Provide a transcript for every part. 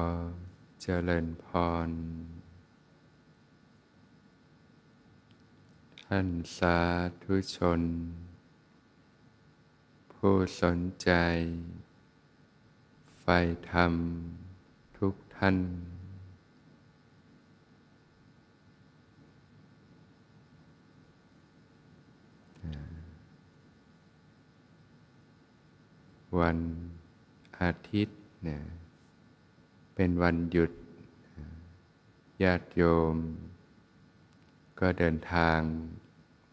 อเจริญพร ท่านสาธุชน ผู้สนใจใฝ่ธรรมทุกท่าน วันอาทิตย์เนี่ย เป็นวันหยุดญาติโยม ก็เดินทาง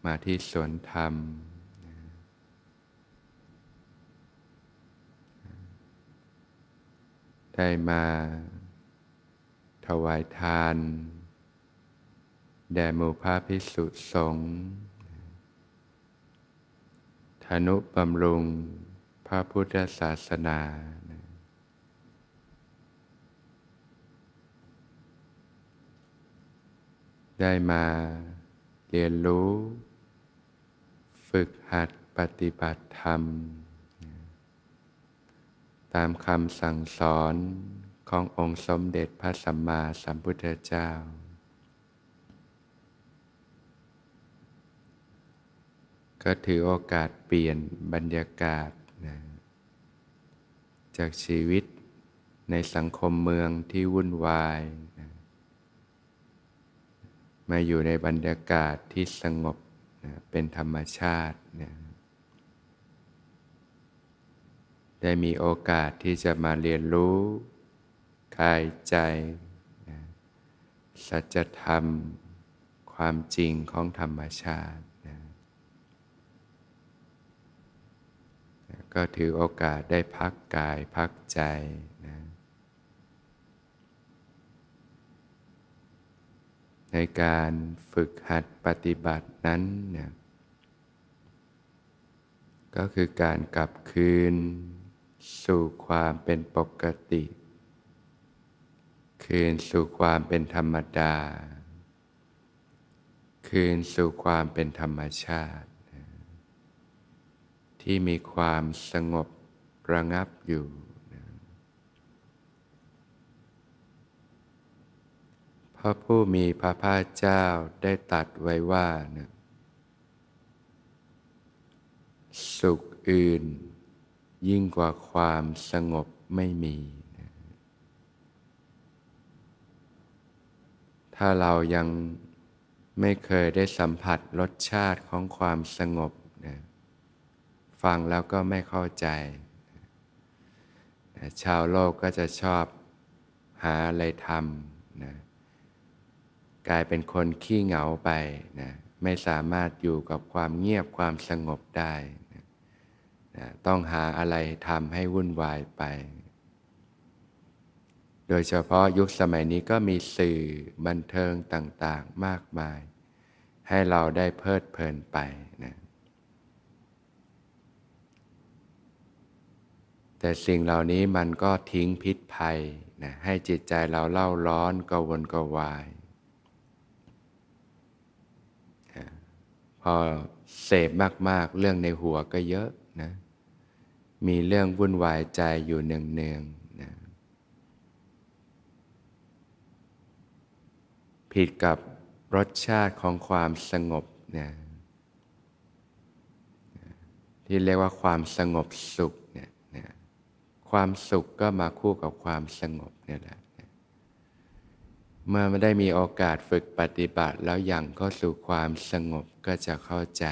มาที่สวนธรรม ได้มาถวายทาน แด่หมู่พระพิสุสงฆ์ธนุบำรุงพระพุทธศาสนา ได้มาเรียนรู้ ฝึกหัดปฏิบัติธรรม ตามคำสั่งสอนขององค์สมเด็จพระสัมมาสัมพุทธเจ้า ก็ถือโอกาสเปลี่ยนบรรยากาศนะจากชีวิตในสังคมเมืองที่วุ่นวายนะ มาอยู่ในบรรยากาศที่สงบนะเป็นธรรมชาตินะได้มีโอกาสที่จะมาเรียนรู้กายใจนะสัจธรรม ความจริงของธรรมชาติก็ถือโอกาสได้พักกายพักใจนะ ในการฝึกหัดปฏิบัตินั้นเนี่ยก็คือการกลับคืน สู่ความเป็นปกติ คืนสู่ความเป็นธรรมดา คืนสู่ความเป็นธรรมชาติ ที่มีความสงบระงับอยู่นะพ ระผู้มีพระภาคเจ้าได้ตัดไว้ว่านะสุขอื่น ยิ่งกว่าความสงบไม่มีนะถ้าเรายังไม่เคยได้สัมผัสรสชาติของความสงบนะฟังแล้วก็ไม่เข้าใจชาวโลกก็จะชอบหาอะไรทำนะ กลายเป็นคนขี้เหงาไปนะไม่สามารถอยู่กับความเงียบความสงบได้นะนะต้องหาอะไรทำให้วุ่นวายไป โดยเฉพาะยุคสมัยนี้ก็มีสื่อบันเทิงต่างๆมากมาย ให้เราได้เพลิดเพลินไปนะแต่สิ่งเหล่านี้มันก็ทิ้งพิษภัยนะให้จิตใจเราเล่าร้อนกวนกวาย พ อเสพมากๆ เรื่องในหัวก็เยอะนะ มีเรื่องวุ่นวายใจอยู่เนืองๆนะผิดกับรสชาติของความสงบนะที่เรียกว่าความสงบสุขเนี่ยความสุขก็มาคู่กับความสงบนี่แหละ เมื่อไม่ได้มีโอกาสฝึกปฏิบัติแล้วอยังเข้าสู่ความสงบก็จะเข้าใจ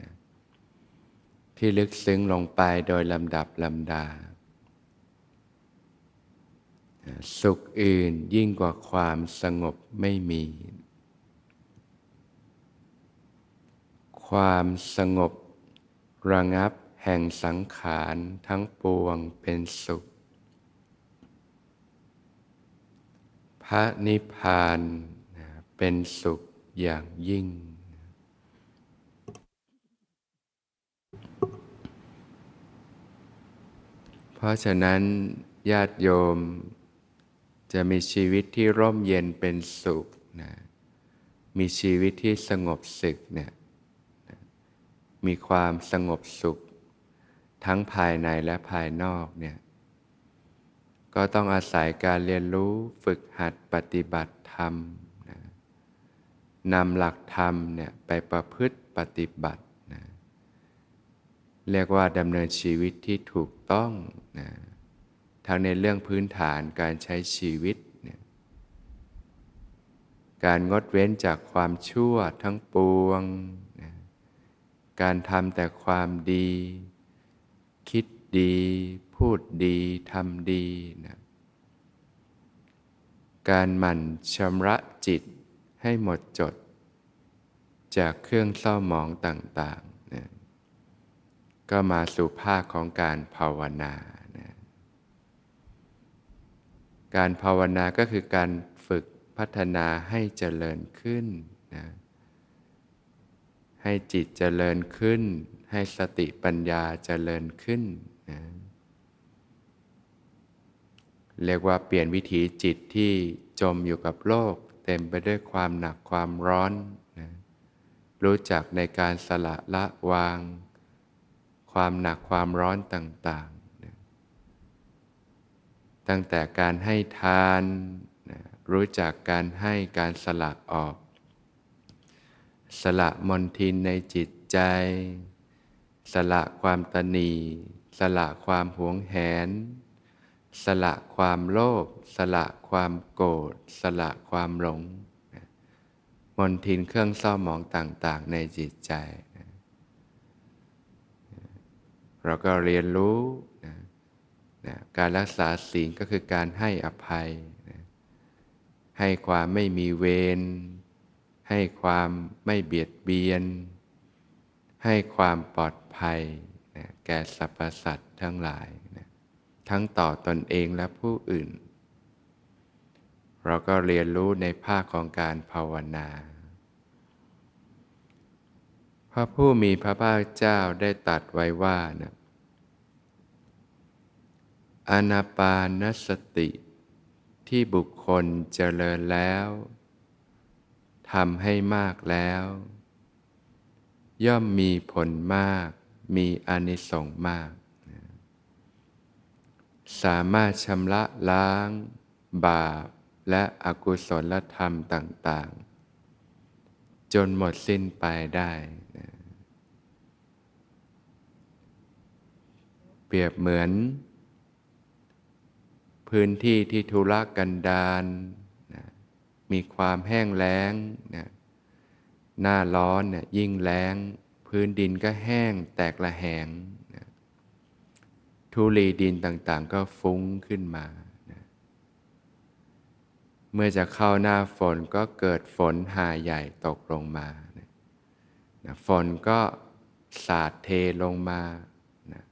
นะที่ลึกซึ้งลงไปโดยลำดับลำดา สุขอื่นยิ่งกว่าความสงบไม่มี ความสงบระงับแห่งสังขารทั้งปวงเป็นสุข ระนิพพานเป็นสุขอย่างยิ่ง เพราะฉะนั้นญาติโยมจะมีชีวิตที่ร่มเย็นเป็นสุขนะมีชีวิตที่สงบสึกเนี่ยมีความสงบสุข ทั้งภายในและภายนอกเนี่ย ก็ต้องอาศัยการเรียนรู้ฝึกหัดปฏิบัติธรรมนะนำหลักธรรมเนี่ยไปประพฤติปฏิบัตินะเรียกว่าดำเนินชีวิตที่ถูกต้องนะทั้งในเรื่องพื้นฐานการใช้ชีวิตเนี่ยการงดเว้นจากความชั่วทั้งปวงนะการทำแต่ความดี ดี พูดดีทำดีนะการหมั่นชำระจิตให้หมดจด จากเครื่องเศร้าหมองต่างๆนะก็มาสู่ภาคของการภาวนานะการภาวนาก็คือการฝึกพัฒนาให้เจริญขึ้นนะให้จิตเจริญขึ้น ให้สติปัญญาเจริญขึ้นนะ เรียกว่าเปลี่ยนวิถีจิตที่จมอยู่กับโลก เต็มไปด้วยความหนักความร้อนนะรู้จักในการสละละวาง ความหนักความร้อนต่างๆนะตั้งแต่การให้ทานนะรู้จักการให้การสละออก สละมนทินในจิตใจ สละความตนี สละความหวงแหน สละความโลภสละความโกรธสละความหลงมนทินเครื่องเศร้าหมองต่าง ๆ ในจิตใจ เราก็เรียนรู้นะนะการรักษาศีลก็คือการให้อภัยนะให้ความไม่มีเวร ให้ความไม่เบียดเบียน ให้ความปลอดภัยนะแก่สรรพสัตว์ทั้งหลายนะ ทั้งต่อตอนเองและผู้อื่น เราก็เรียนรู้ในภาคของการภาวนา พระผู้มีพระภาคเจ้าได้ตัดไว้ว่านะอนาปานสติที่บุคคลเจริญแล้วทำให้มากแล้ว ย่อมมีผลมาก มีอานิสงส์มาก สามารถชำระล้าง บาป และอกุศลธรรมต่าง ๆ จนหมดสิ้นไปได้นะเปรียบเหมือน พื้นที่ที่ทุรกันดารนะมีความแห้งแล้งนะหน้าร้อนเนี่ยยิ่งแล้ง พื้นดินก็แห้งแตกละแหง ทุลีดินต่างๆ ก็ฟุ้งขึ้นมานะเมื่อจะเข้าหน้าฝนก็เกิดฝนหาใหญ่ตกลงมานะนะฝนก็สาดเทลงมานะ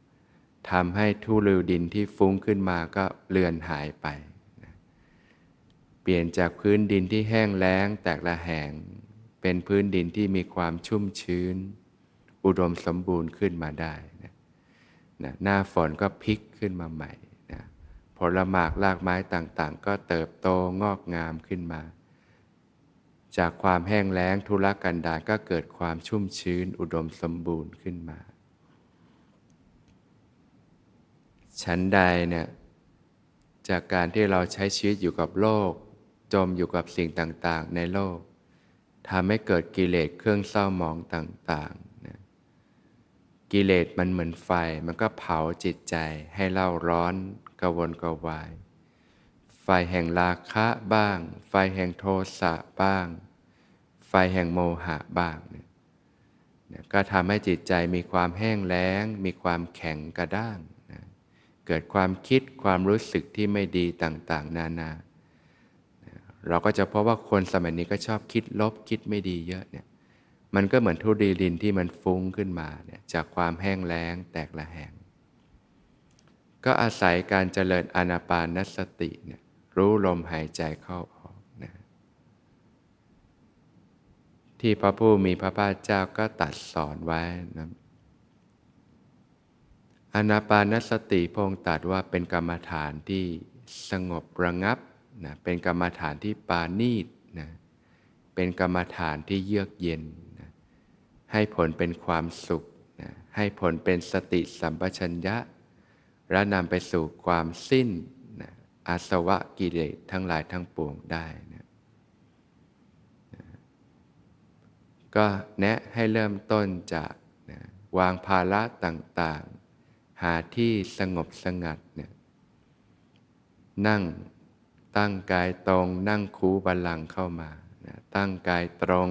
ทำให้ทุลีดินที่ฟุ้งขึ้นมาก็เลือนหายไปนะเปลี่ยนจากพื้นดินที่แห้งแล้งแตกละแหง เป็นพื้นดินที่มีความชุ่มชื้น อุดมสมบูรณ์ขึ้นมาได้ นะหน้าฝนก็พลิกขึ้นมาใหม่นะผลหมากรากไม้ต่างๆ ก็เติบโตงอกงามขึ้นมา จากความแห้งแล้งทุรกันดารก็เกิดความชุ่มชื้นอุดมสมบูรณ์ขึ้นมา ชั้นใดเนี่ยจากการที่เราใช้ชีวิตอยู่กับโลก จมอยู่กับสิ่งต่างๆ ในโลกทำให้เกิดกิเลสเครื่องเศร้าหมองต่าง กิเลสมันเหมือนไฟ มันก็เผาจิตใจให้เล่าร้อนกวนกวาย ไฟแห่งราคะบ้าง ไฟแห่งโทสะบ้าง ไฟแห่งโมหะบ้างเนี่ยก็ทำให้จิตใจมีความแห้งแล้ง มีความแข็งกระด้างนะเกิดความคิดความรู้สึกที่ไม่ดีต่าง ๆ นานา เราก็จะพบว่าคนสมัยนี้ก็ชอบคิดลบคิดไม่ดีเยอะเนี่ย มันก็เหมือนทุดีลินที่มันฟุ้งขึ้นมาเนี่ยจากความแห้งแล้งแตกละแหง ก็อาศัยการเจริญอนาปานสติเนี่ยรู้ลมหายใจเข้าออกนะที่พระผู้มีพระภาคเจ้าก็ตัดสอนไว้นะอนาปานสติพงตัดว่าเป็นกรรมฐานที่สงบระงับนะเป็นกรรมฐานที่ปานีตนะเป็นกรรมฐานที่เยือกเย็น ให้ผลเป็นความสุขนะให้ผลเป็นสติสัมปชัญญะ และนำไปสู่ความสิ้นนะอาสวะกิเลสทั้งหลายทั้งปวงได้นะก็แนะให้เริ่มต้นจากนะวางภาระต่างๆ หาที่สงบสงัดเนี่ยนั่งตั้งกายตรง นั่งคูบัลลังเข้ามานะตั้งกายตรง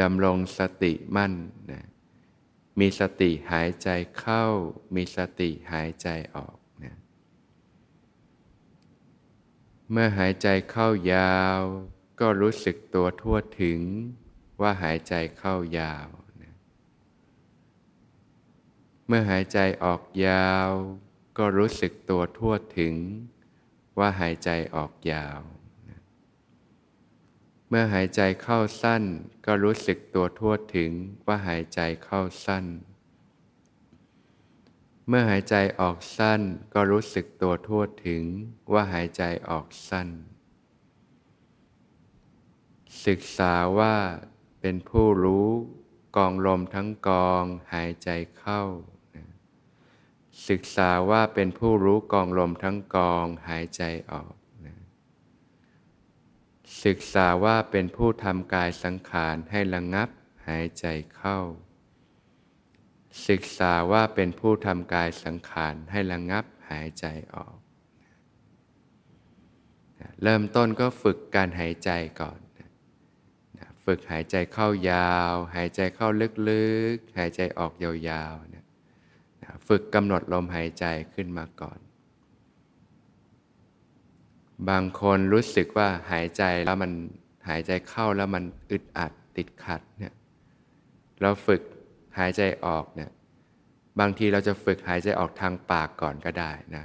ดำรงสติมั่นนะมีสติหายใจเข้า มีสติหายใจออกนะเมื่อหายใจเข้ายาว ก็รู้สึกตัวทั่วถึงว่าหายใจเข้ายาวนะเมื่อหายใจออกยาว ก็รู้สึกตัวทั่วถึง ว่าหายใจออกยาว เมื่อหายใจเข้าสั้นก็รู้สึกตัวทั่วถึงว่าหายใจเข้าสั้น เมื่อหายใจออกสั้นก็รู้สึกตัวทั่วถึงว่าหายใจออกสั้น ศึกษาว่าเป็นผู้รู้กองลมทั้งกองหายใจเข้า ศึกษาว่าเป็นผู้รู้กองลมทั้งกองหายใจออก ศึกษาว่าเป็นผู้ทำกายสังขารให้ระงับหายใจเข้า ศึกษาว่าเป็นผู้ทำกายสังขารให้ระงับหายใจออก เริ่มต้นก็ฝึกการหายใจก่อน ฝึกหายใจเข้ายาว หายใจเข้าลึกๆ หายใจออกยาวๆ ฝึกกำหนดลมหายใจขึ้นมาก่อน บางคนรู้สึกว่าหายใจแล้วมันหายใจเข้าแล้วมันอึดอัดติดขัดเนี่ยเราฝึกหายใจออกเนี่ยบางทีเราจะฝึกหายใจออกทางปากก่อนก็ได้นะ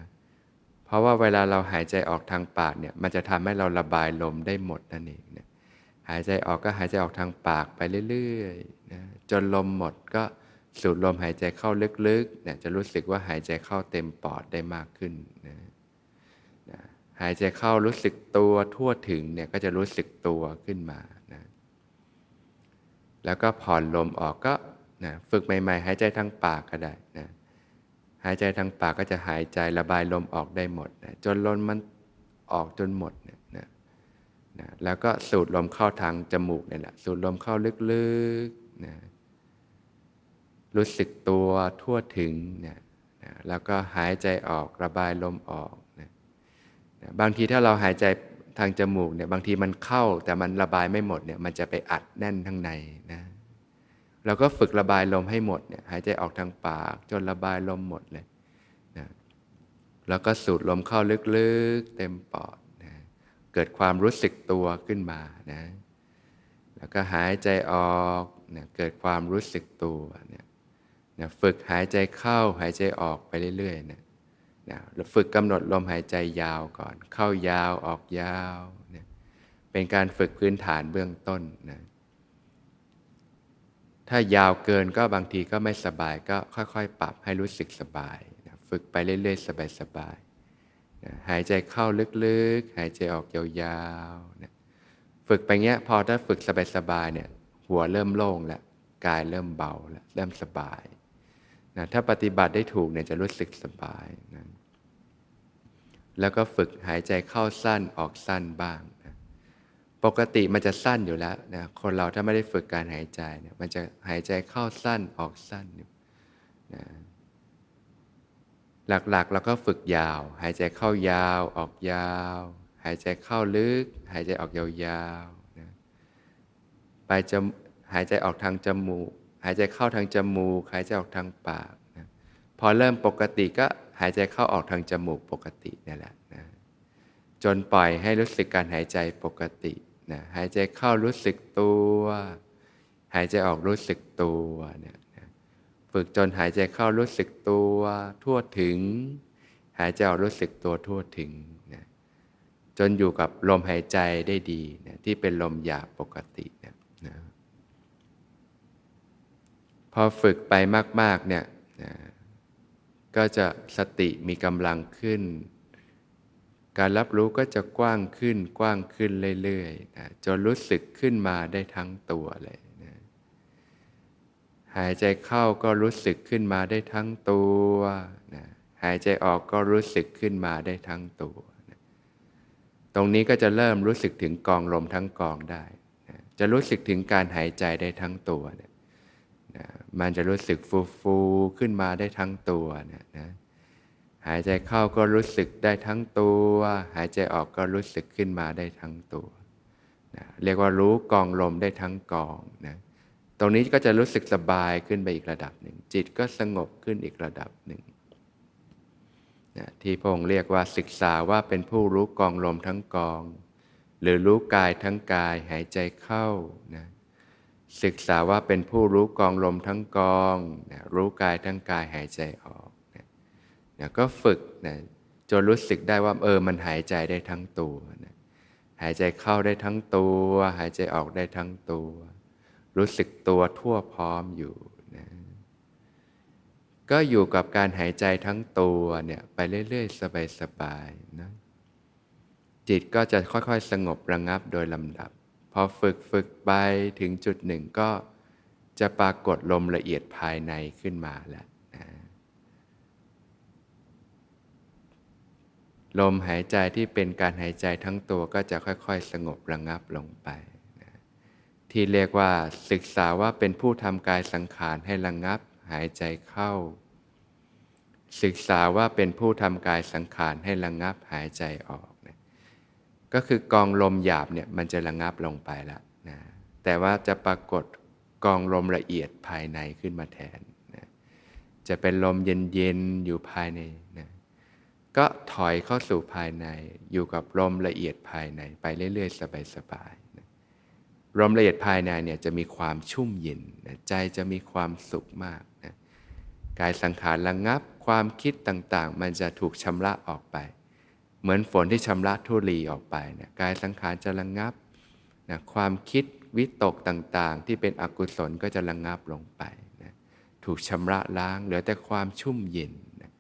เพราะว่าเวลาเราหายใจออกทางปากเนี่ยมันจะทำให้เราระบายลมได้หมดนั่นเองเนี่ยหายใจออกก็หายใจออกทางปากไปเรื่อยๆนะจนลมหมดก็สูดลมหายใจเข้าลึกๆเนี่ยจะรู้สึกว่าหายใจเข้าเต็มปอดได้มากขึ้นนะนะ หายใจเข้ารู้สึกตัวทั่วถึงเนี่ยก็จะรู้สึกตัวขึ้นมานะแล้วก็ผ่อนลมออกก็นะฝึกใหม่ ๆ หายใจทางปากก็ได้นะหายใจทางปากก็จะหายใจระบายลมออกได้หมดนะจนลมมันออกจนหมดนี่ยนะแล้วก็สูดลมเข้าทางจมูกนี่แหละสูดลมเข้าลึกๆนะรู้สึกตัวทั่วถึงนะนะแล้วก็หายใจออกระบายลมออก บางทีถ้าเราหายใจทางจมูกเนี่ยบางทีมันเข้าแต่มันระบายไม่หมดเนี่ยมันจะไปอัดแน่นข้างในนะเราก็ฝึกระบายลมให้หมดเนี่ยหายใจออกทางปาก จนระบายลมหมดเลยนะแล้วก็สูดลมเข้าลึกๆ เต็มปอดนะเกิดความรู้สึกตัวขึ้นมานะแล้วก็หายใจออกนะเกิดความรู้สึกตัวเนี่ยนะฝึกหายใจเข้าหายใจออกไปเรื่อยๆนะ นะฝึกกำหนดลมหายใจยาวก่อน เข้ายาวออกยาวนะเป็นการฝึกพื้นฐานเบื้องต้นนะถ้ายาวเกินก็บางทีก็ไม่สบายก็ค่อย ๆ ปรับให้รู้สึกสบายนะฝึกไปเรื่อย ๆ สบายๆหายใจเข้าลึกๆ หายใจออกยาวๆนะฝึกไปเงี้ยพอถ้าฝึกสบายๆเนี่ยหัวเริ่มโล่งแล้วกายเริ่มเบาแล้วเริ่มสบายนะถ้าปฏิบัติได้ถูกเนี่ยจะรู้สึกสบายนะ แล้วก็ฝึกหายใจเข้าสั้นออกสั้นบ้างนะปกติมันจะสั้นอยู่แล้วนะคนเราถ้าไม่ได้ฝึกการหายใจเนี่ยมันจะหายใจเข้าสั้นออกสั้นนะหลักๆ เราก็ฝึกยาว หายใจเข้ายาวออกยาว หายใจเข้าลึก หายใจออกยาวๆนะไปจะหายใจออกทางจมูก หายใจเข้าทางจมูก หายใจออกทางปากนะพอเริ่มปกติก็ หายใจเข้าออกทางจมูกปกตินี่แหละนะจนปล่อยให้รู้สึกการหายใจปกตินะหายใจเข้ารู้สึกตัว หายใจออกรู้สึกตัวเนี่ยฝึกจนหายใจเข้ารู้สึกตัวทั่วถึง หายใจออกรู้สึกตัวทั่วถึงนะจนอยู่กับลมหายใจได้ดีนะที่เป็นลมหยาบปกตินะนะพอฝึกไปมาก ๆ เนี่ยนะ ก็จะสติมีกำลังขึ้น การรับรู้ก็จะกว้างขึ้นกว้างขึ้นเรื่อยๆนะจนรู้สึกขึ้นมาได้ทั้งตัวเลยหายใจเข้าก็รู้สึกขึ้นมาได้ทั้งตัวนะหายใจออกก็รู้สึกขึ้นมาได้ทั้งตัวนะตรงนี้ก็จะเริ่มรู้สึกถึงกองลมทั้งกองได้นะจะรู้สึกถึงการหายใจได้ทั้งตัวนะ มันจะรู้สึกฟูฟูขึ้นมาได้ทั้งตัวนะนะหายใจเข้าก็รู้สึกได้ทั้งตัว หายใจออกก็รู้สึกขึ้นมาได้ทั้งตัวนะเรียกว่ารู้กองลมได้ทั้งกองนะตรงนี้ก็จะรู้สึกสบายขึ้นไปอีกระดับหนึ่ง จิตก็สงบขึ้นอีกระดับหนึ่งนะที่พง์เรียกว่าศึกษาว่าเป็นผู้รู้กองลมทั้งกอง หรือรู้กายทั้งกายหายใจเข้านะ ศึกษาว่าเป็นผู้รู้กองลมทั้งกองนะรู้กายทั้งกายหายใจออกนะนะก็ฝึกนะจนรู้สึกได้ว่าเออมันหายใจได้ทั้งตัวนะหายใจเข้าได้ทั้งตัว หายใจออกได้ทั้งตัว รู้สึกตัวทั่วพร้อมอยู่นะก็อยู่กับการหายใจทั้งตัวเนี่ยไปเรื่อย ๆ สบายๆนะจิตก็จะค่อย ๆ สงบระงับโดยลำดับ พอฝึกฝึกไปถึงจุดหนึ่งก็จะปรากฏลมละเอียดภายในขึ้นมาแล้วนะลมหายใจที่เป็นการหายใจทั้งตัวก็จะค่อยๆ สงบระงับลงไปที่เรียกว่าศึกษาว่าเป็นผู้ทำกายสังขารให้ระงงับหายใจเข้า ศึกษาว่าเป็นผู้ทำกายสังขารให้ระงงับหายใจออก ก็คือกองลมหยาบเนี่ยมันจะระงับลงไปแล้วนะแต่ว่าจะปรากฏกองลมละเอียดภายในขึ้นมาแทนนะจะเป็นลมเย็นๆอยู่ภายในนะก็ถอยเข้าสู่ภายในอยู่กับลมละเอียดภายในไปเรื่อยๆ สบายๆลมละเอียดภายในเนี่ยจะมีความชุ่มเย็นนะใจจะมีความสุขมากนะกายสังขารระงงับความคิดต่างๆ มันจะถูกชำระออกไป เหมือนฝนที่ชำระทุลีออกไปนะกายสังขารจะระงงับนะความคิดวิตกต่างๆ ที่เป็นอกุศลก็จะระงงับลงไปนะถูกชำระล้างเหลือแต่ความชุ่มเย็นนะ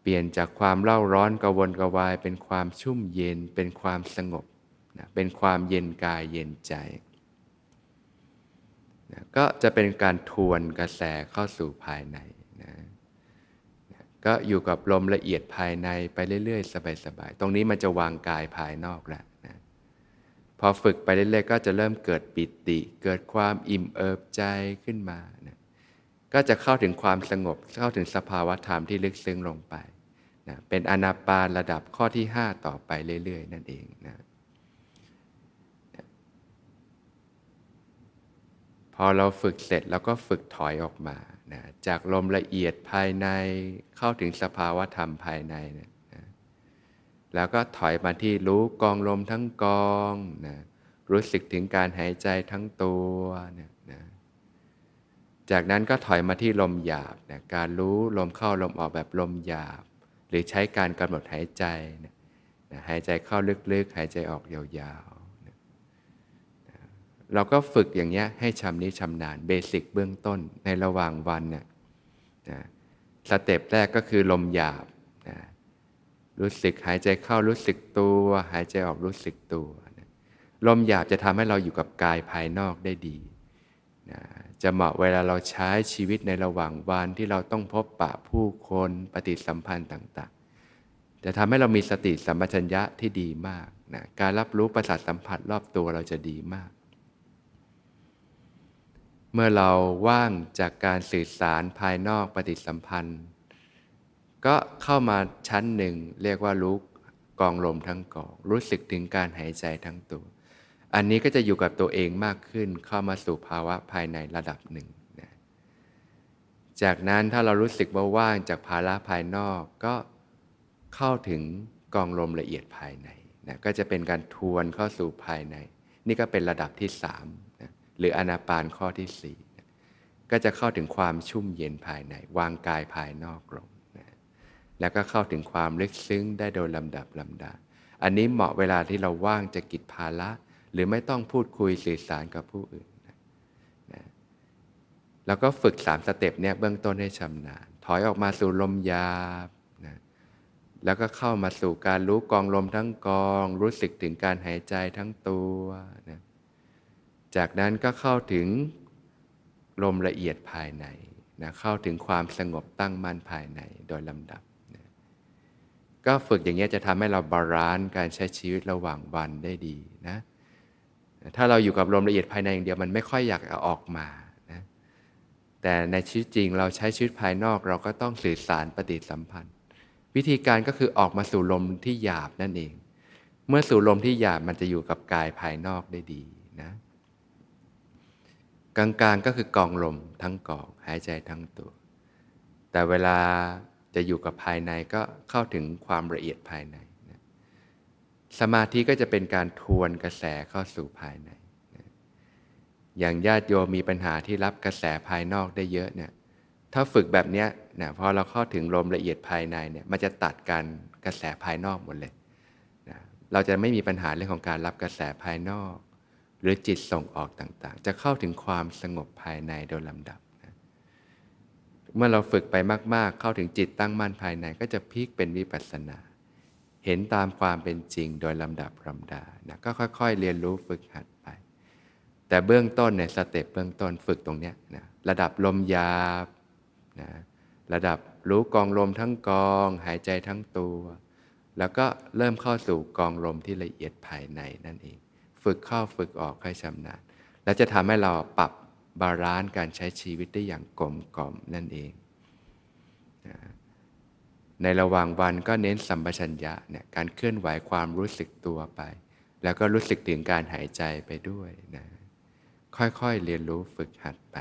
เปลี่ยนจากความเล่าร้อนกระวนกระวาย เป็นความชุ่มเย็น เป็นความสงบนะเป็นความเย็นกายเย็นใจนะก็จะเป็นการทวนกระแสเข้าสู่ภายใน ก็อยู่กับลมละเอียดภายในไปเรื่อย ๆ สบายๆ ตรงนี้มันจะวางกายภายนอกแล้วนะพอฝึกไปเรื่อยๆ ก็จะเริ่มเกิดปิติ เกิดความอิ่มเอิบใจขึ้นมานะก็จะเข้าถึงความสงบ เข้าถึงสภาวะธรรมที่ลึกซึ้งลงไปนะเป็นอนาปานระดับข้อที่ 5 ต่อไปเรื่อย ๆ นั่นเองนะพอเราฝึกเสร็จเราก็ฝึกถอยออกมา นะจากลมละเอียดภายในเข้าถึงสภาวะธรรมภายในนะนะแล้วก็ถอยมาที่รู้กองลมทั้งกองนะรู้สึกถึงการหายใจทั้งตัวนะนะจากนั้นก็ถอยมาที่ลมหยาบนะการรู้ลมเข้าลมออกแบบลมหยาบ หรือใช้การกำหนดหายใจนะนะหายใจเข้าลึกๆ หายใจออกยาว เราก็ฝึกอย่างเงี้ยให้ชำนิชำนาญเบสิกเบื้องต้นในระหว่างวันนะนะสเต็ปแรกก็คือลมหยาบนะรู้สึกหายใจเข้ารู้สึกตัว หายใจออกรู้สึกตัวนะลมหยาบจะทำให้เราอยู่กับกายภายนอกได้ดีนะจะเหมาะเวลาเราใช้ชีวิตในระหว่างวันที่เราต้องพบปะผู้คนปฏิสัมพันธ์ต่างๆ จะทำให้เรามีสติสัมปชัญญะที่ดีมากนะการรับรู้ประสาทสัมผัสรอบตัวเราจะดีมาก เมื่อเราว่างจากการสื่อสารภายนอกปฏิสัมพันธ์ ก็เข้ามาชั้นหนึ่ง เรียกว่ารู้กองลมทั้งกอง รู้สึกถึงการหายใจทั้งตัว อันนี้ก็จะอยู่กับตัวเองมากขึ้นเข้ามาสู่ภาวะภายในระดับหนึ่งนะจากนั้นถ้าเรารู้สึกว่าว่างจากภาระภายนอกก็เข้าถึงกองลมละเอียดภายในนะก็จะเป็นการทวนเข้าสู่ภายใน นี่ก็เป็นระดับที่สาม หรืออนาปานข้อที่สี่ก็จะเข้าถึงความชุ่มเย็นภายใน วางกายภายนอกลงนะแล้วก็เข้าถึงความลึกซึ้งได้โดยลำดับลำดา อันนี้เหมาะเวลาที่เราว่างจะกิจภาระหรือไม่ต้องพูดคุยสื่อสารกับผู้อื่นนะนะแล้วก็ฝึกสาม step เนี่ยเบื้องต้นให้ชำนาญถอยออกมาสู่ลมยาบนะแล้วก็เข้ามาสู่การรู้กองลมทั้งกอง รู้สึกถึงการหายใจทั้งตัวนะ จากนั้นก็เข้าถึงลมละเอียดภายในนะเข้าถึงความสงบตั้งมั่นภายในโดยลำดับนะก็ฝึกอย่างเงี้ยจะทำให้เรา balance การใช้ชีวิตระหว่างวันได้ดีนะถ้าเราอยู่กับลมละเอียดภายในอย่างเดียวมันไม่ค่อยอยากเอาออกมานะแต่ในชีวิตจริงเราใช้ชีวิตภายนอกเราก็ต้องสื่อสารปฏิสัมพันธ์ วิธีการก็คือออกมาสู่ลมที่หยาบนั่นเอง เมื่อสู่ลมที่หยาบมันจะอยู่กับกายภายนอกได้ดีนะ กลางๆก็คือกองลมทั้งกองหายใจทั้งตัว แต่เวลาจะอยู่กับภายในก็เข้าถึงความละเอียดภายในนะสมาธิก็จะเป็นการทวนกระแสเข้าสู่ภายในนะอย่างญาติโยมมีปัญหาที่รับกระแสภายนอกได้เยอะเนี่ยถ้าฝึกแบบนี้นะพอเราเข้าถึงลมละเอียดภายในเนี่ยมันจะตัดการกระแสภายนอกหมดเลยนะเราจะไม่มีปัญหาเรื่องของการรับกระแสภายนอก รือจิตส่งออกต่างๆ จะเข้าถึงความสงบภายในโดยลำดับเมื่อเราฝึกไปมากๆ เข้าถึงจิตตั้งมั่นภายในก็จะพลิกเป็นวิปัสสนา เห็นตามความเป็นจริงโดยลำดับลำดานะก็ค่อยๆ เรียนรู้ฝึกหัดไป แต่เบื้องต้นเนี่ยสเต็ปเบื้องต้นฝึกตรงเนี้ยนะระดับลมยาบนะระดับรู้กองลมทั้งกอง หายใจทั้งตัว แล้วก็เริ่มเข้าสู่กองลมที่ละเอียดภายในนั่นเอง ฝึกเข้าฝึกออกให้ชำนาญและจะทำให้เราปรับ balance การใช้ชีวิตได้อย่างกลมกล่อมนั่นเองในระหว่างวันก็เน้นสัมปชัญญะเนี่ยการเคลื่อนไหวความรู้สึกตัวไป แล้วก็รู้สึกถึงการหายใจไปด้วยนะค่อยๆเรียนรู้ฝึกหัดไป